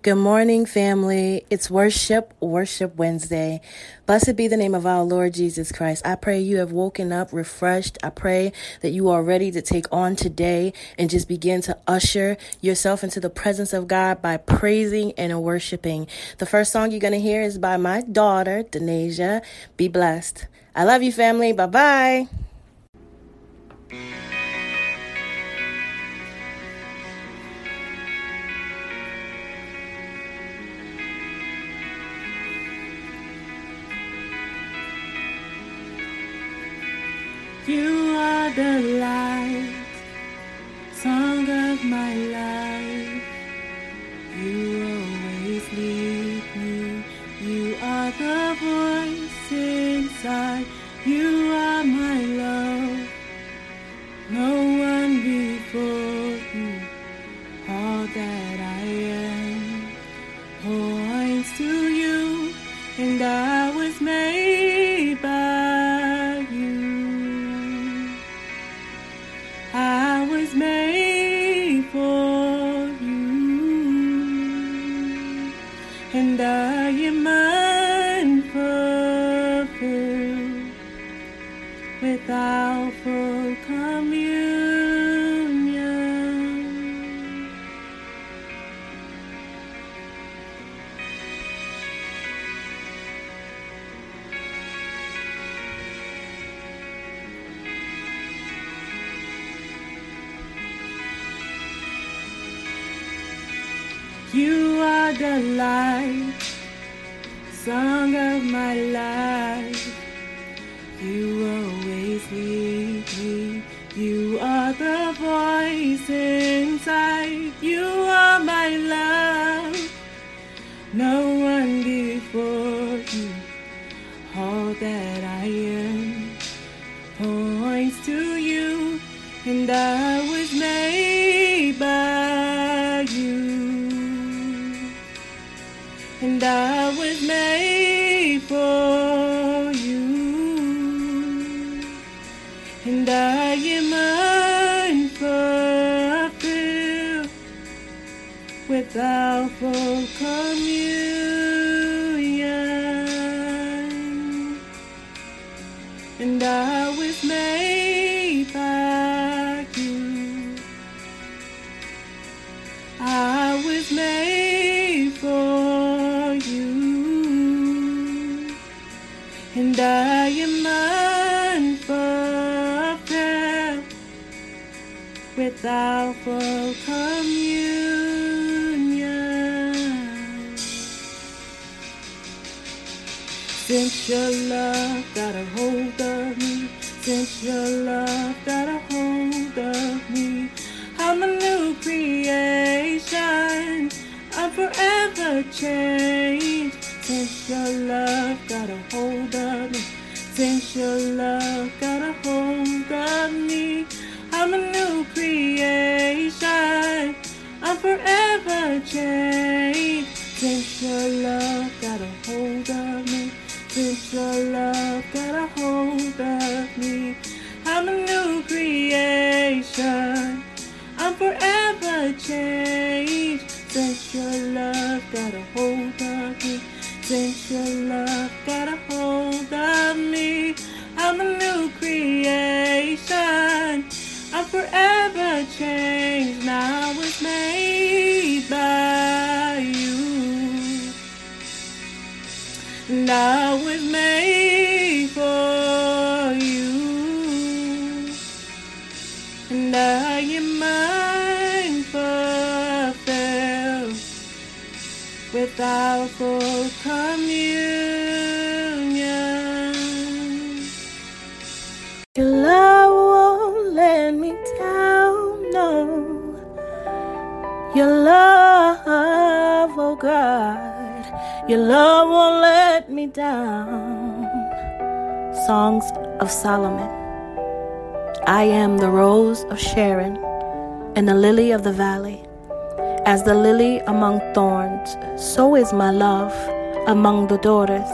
Good morning, family. It's worship, worship Wednesday. Blessed be the name of our Lord Jesus Christ. I pray you have woken up refreshed. I pray that you are ready to take on today and just begin to usher yourself into the presence of God by praising and worshiping. The first song you're going to hear is by my daughter, Denasia. Be blessed. I love you, family. Bye bye. You are the light, song of my life. You always lead me. You are the voice inside. You without full communion, and I was made by you. I was made for you, and I am unfulfilled without full communion. Since your love got a hold of me, since your love got a hold of me, I'm a new creation. I'm forever changed. Since your love got a hold of me, since your love got a hold of me, I'm a new creation. I'm forever changed. Forever changed. Now was made by you. I was made for you. And I am unfulfilled without full communion. Your love won't let me Your love, oh God, your love won't let me down. Songs of Solomon. I am the rose of Sharon and the lily of the valley. As the lily among thorns, so is my love among the daughters.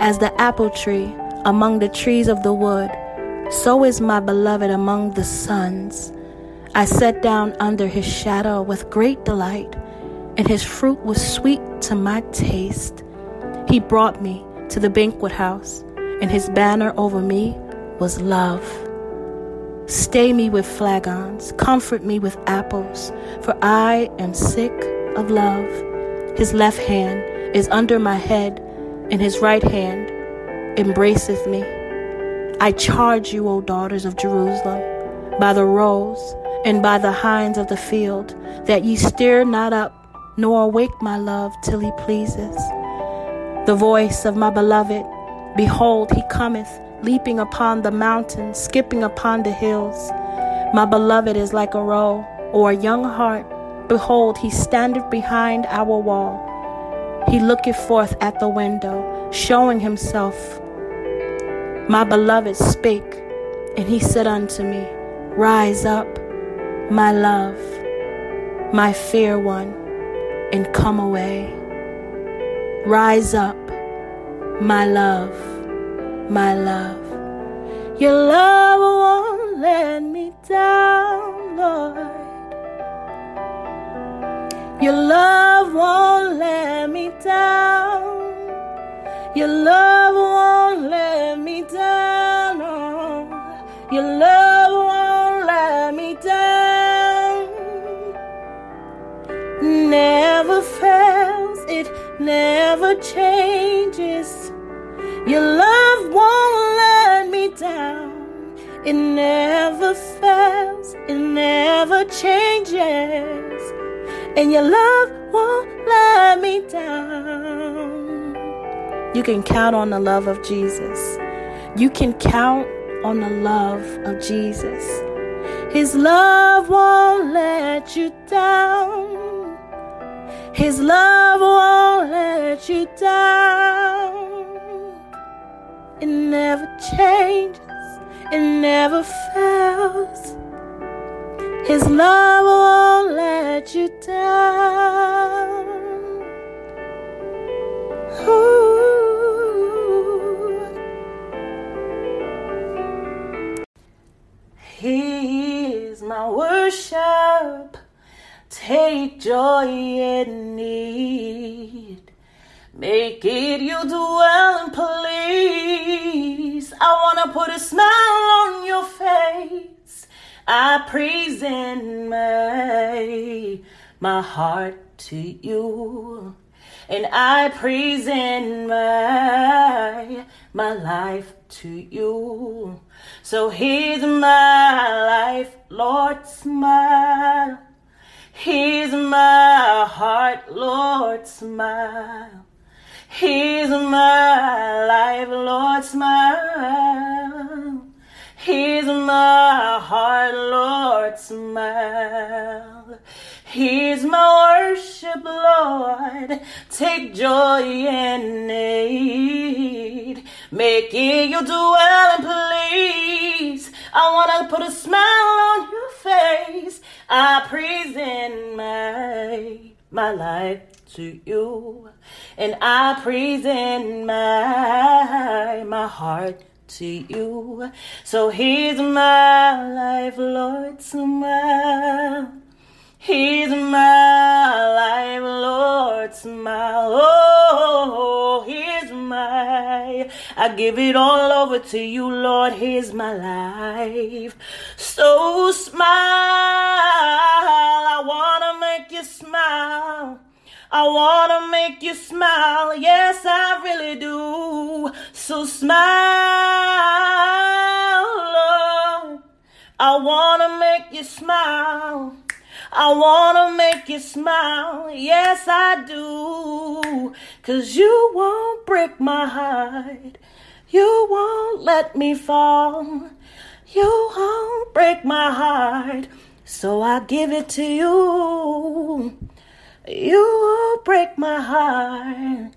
As the apple tree among the trees of the wood, so is my beloved among the sons. I sat down under his shadow with great delight. and his fruit was sweet to my taste. He brought me to the banquet house, and his banner over me was love. Stay me with flagons, comfort me with apples, for I am sick of love. His left hand is under my head, and his right hand embraceth me. I charge you, O daughters of Jerusalem, by the roes and by the hinds of the field, that ye stir not up, nor awake my love till he pleases. The voice of my beloved, behold, he cometh, leaping upon the mountains, skipping upon the hills. My beloved is like a roe or a young hart. Behold, he standeth behind our wall. He looketh forth at the window, showing himself. My beloved spake, and he said unto me, Rise up, my love, my fair one, and come away. Rise up, my love, my love. Your love won't let me down, Lord. Your love won't let me down. Your love won't let me down. Oh, your love never changes. Your love won't let me down. It never fails, it never changes. And your love won't let me down. You can count on the love of Jesus. You can count on the love of Jesus. His love won't let you down. His love won't let you down. It never changes, it never fails. His love won't let you down. Ooh. He is my worship. Take joy in. Make it your dwelling place. I wanna put a smile on your face. I present my, my heart to you. And I present my, my life to you. So here's my life, Lord, smile. Here's my heart, Lord, smile. Here's my life, Lord, smile. Here's my heart, Lord, smile. Here's my worship, Lord. Take joy in it. Make it your dwelling place. I wanna put a smile on your face. I present my my life to you, and I present my my heart to you. So here's my life, Lord, smile. Here's my life, Lord, smile. Oh, here's my, I give it all over to you, Lord. Here's my life. So smile, I wanna make you smile. I wanna make you smile, yes, I really do. So smile, Lord. I wanna make you smile. I wanna make you smile, yes, I do. Cause you won't break my heart, you won't let me fall, you won't break my heart. So I give it to you. You won't break my heart.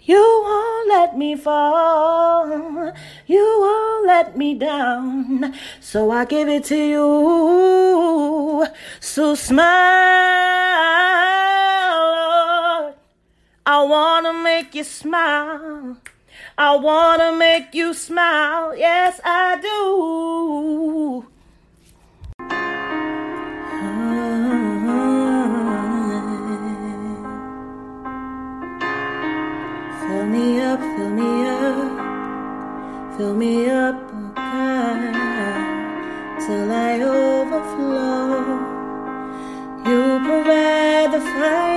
You won't let me fall. You won't let me down. So I give it to you. So smile, Lord. I wanna make you smile. I wanna make you smile. Yes, I do. the fire.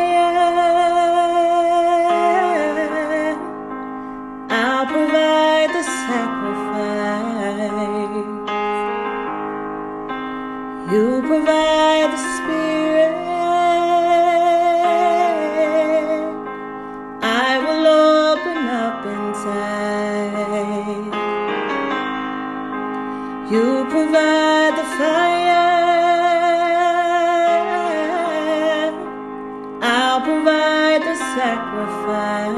sacrifice.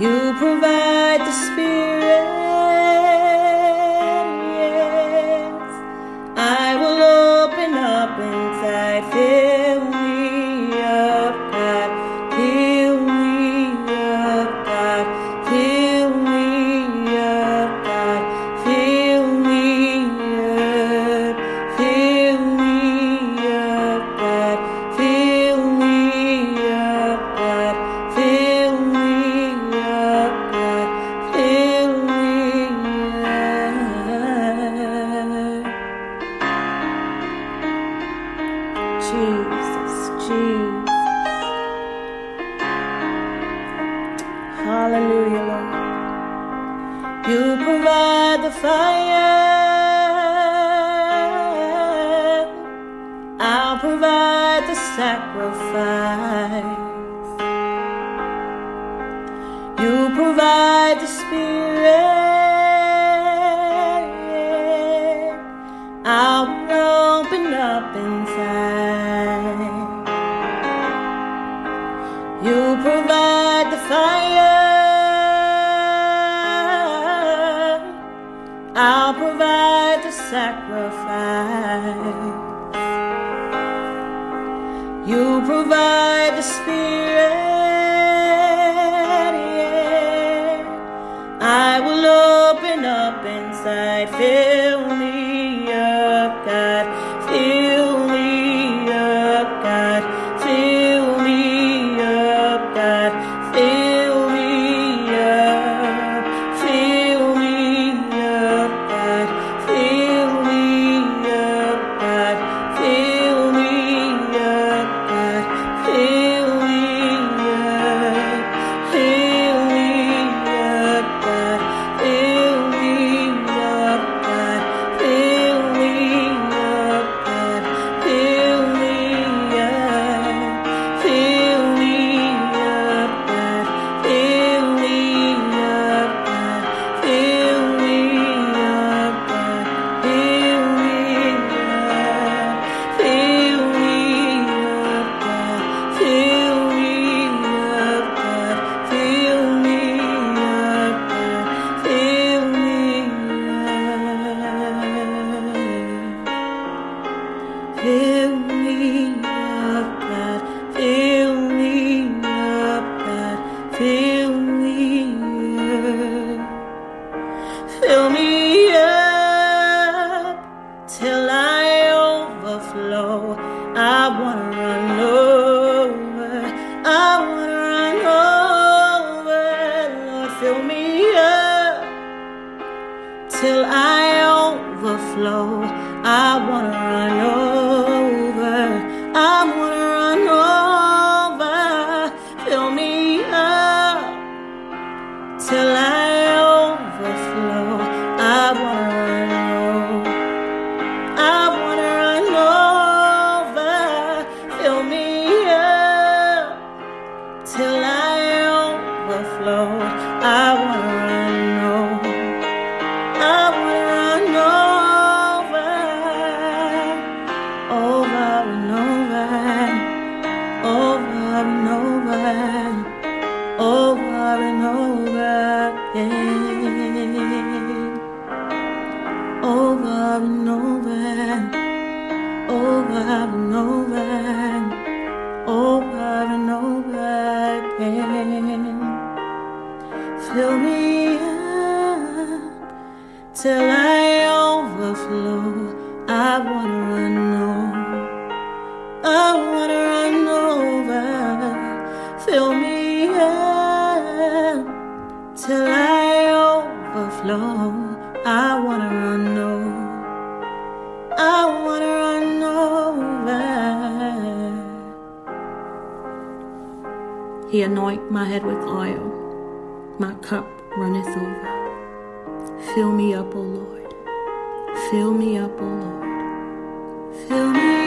You provide the spirit. provide the sacrifice. You provide the spirit. I'll open up inside. You provide the fire. I'll provide the sacrifice. You provide the spirit. till I over and over again. Over and over, over and over, over and over again. Fill me up till I. He anoint my head with oil. My cup runneth over. Fill me up, O Lord. Fill me up, O Lord. Fill me